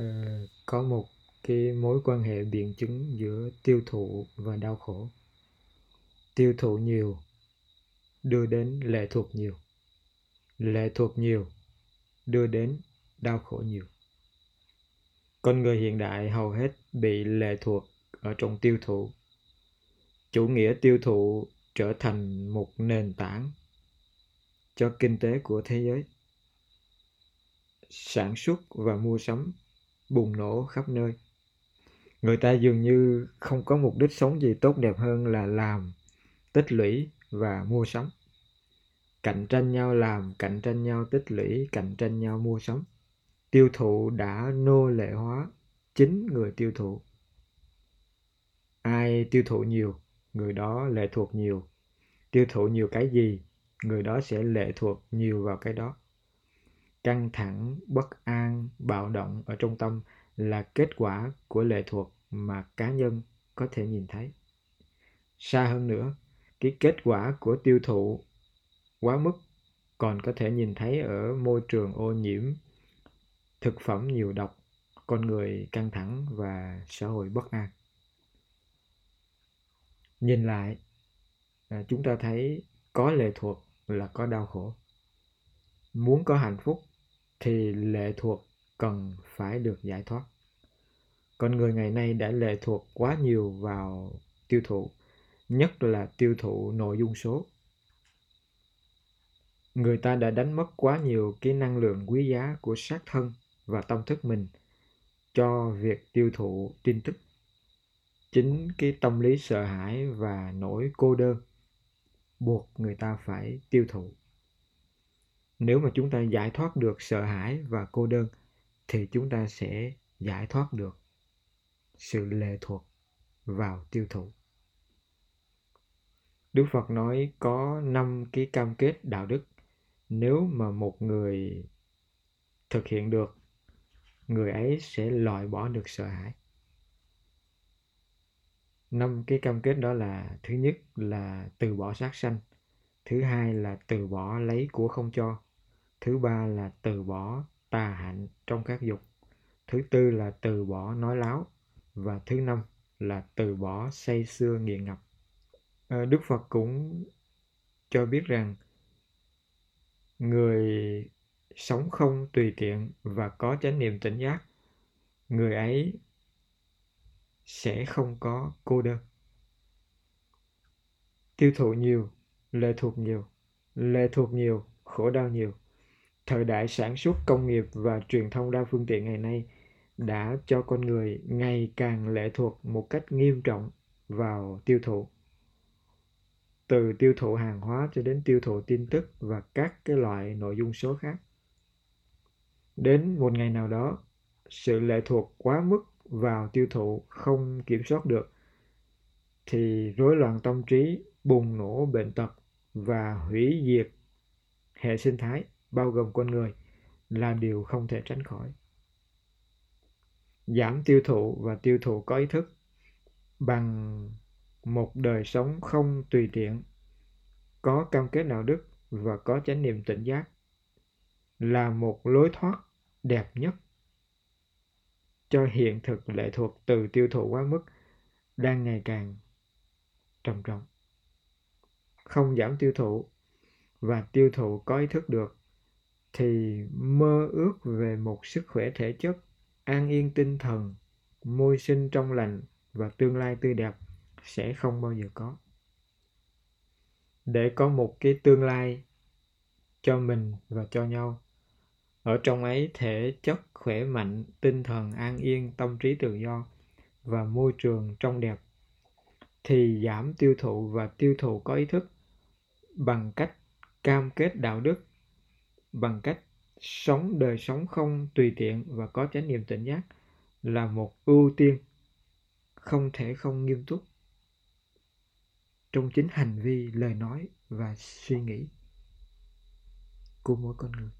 Ờ, có một cái mối quan hệ biện chứng giữa tiêu thụ và đau khổ. Tiêu thụ nhiều, đưa đến lệ thuộc nhiều. Lệ thuộc nhiều, đưa đến đau khổ nhiều. Con người hiện đại hầu hết bị lệ thuộc ở trong tiêu thụ. Chủ nghĩa tiêu thụ trở thành một nền tảng cho kinh tế của thế giới. Sản xuất và mua sắm bùng nổ khắp nơi. Người ta dường như không có mục đích sống gì tốt đẹp hơn là làm, tích lũy và mua sắm. Cạnh tranh nhau làm, cạnh tranh nhau tích lũy, cạnh tranh nhau mua sắm. Tiêu thụ đã nô lệ hóa chính người tiêu thụ. Ai tiêu thụ nhiều, người đó lệ thuộc nhiều. Tiêu thụ nhiều cái gì, người đó sẽ lệ thuộc nhiều vào cái đó căng thẳng, bất an, bạo động ở trong tâm là kết quả của lệ thuộc mà cá nhân có thể nhìn thấy. Xa hơn nữa, cái kết quả của tiêu thụ quá mức còn có thể nhìn thấy ở môi trường ô nhiễm, thực phẩm nhiều độc, con người căng thẳng và xã hội bất an. Nhìn lại à, chúng ta thấy có lệ thuộc là có đau khổ. Muốn có hạnh phúc thì lệ thuộc cần phải được giải thoát. Con người ngày nay đã lệ thuộc quá nhiều vào tiêu thụ, nhất là tiêu thụ nội dung số. Người ta đã đánh mất quá nhiều cái năng lượng quý giá của xác thân và tâm thức mình cho việc tiêu thụ tin tức. Chính cái tâm lý sợ hãi và nỗi cô đơn buộc người ta phải tiêu thụ nếu mà chúng ta giải thoát được sợ hãi và cô đơn, thì chúng ta sẽ giải thoát được sự lệ thuộc vào tiêu thụ. Đức phật nói có năm cái cam kết đạo đức. Nếu mà một người thực hiện được, người ấy sẽ loại bỏ được sợ hãi. Năm cái cam kết đó là, thứ nhất là từ bỏ sát sanh, thứ hai là từ bỏ lấy của không cho thứ ba là từ bỏ tà hạnh trong các dục. Thứ tư là từ bỏ nói láo. Và thứ năm là từ bỏ say xưa nghiện ngập. À, đức phật cũng cho biết rằng người sống không tùy tiện và có chánh niệm tỉnh giác người ấy sẽ không có cô đơn. Tiêu thụ nhiều lệ thuộc nhiều lệ thuộc nhiều khổ đau nhiều thời đại sản xuất công nghiệp và truyền thông đa phương tiện ngày nay đã cho con người ngày càng lệ thuộc một cách nghiêm trọng vào tiêu thụ. Từ tiêu thụ hàng hóa cho đến tiêu thụ tin tức và các cái loại nội dung số khác. Đến một ngày nào đó, sự lệ thuộc quá mức vào tiêu thụ không kiểm soát được, thì rối loạn tâm trí, bùng nổ bệnh tật và hủy diệt hệ sinh thái bao gồm con người là điều không thể tránh khỏi. Giảm tiêu thụ và tiêu thụ có ý thức bằng một đời sống không tùy tiện, có cam kết đạo đức và có chánh niệm tỉnh giác là một lối thoát đẹp nhất. Cho hiện thực lệ thuộc từ tiêu thụ quá mức đang ngày càng trầm trọng. Không giảm tiêu thụ và tiêu thụ có ý thức được thì mơ ước về một sức khỏe thể chất, an yên tinh thần, môi sinh trong lành và tương lai tươi đẹp sẽ không bao giờ có. Để có một cái tương lai cho mình và cho nhau, ở trong ấy thể chất khỏe mạnh, tinh thần an yên, tâm trí tự do và môi trường trong đẹp thì giảm tiêu thụ và tiêu thụ có ý thức bằng cách cam kết đạo đức bằng cách sống đời sống không tùy tiện và có chánh niệm tỉnh giác là một ưu tiên không thể không nghiêm túc trong chính hành vi, lời nói và suy nghĩ của mỗi con người.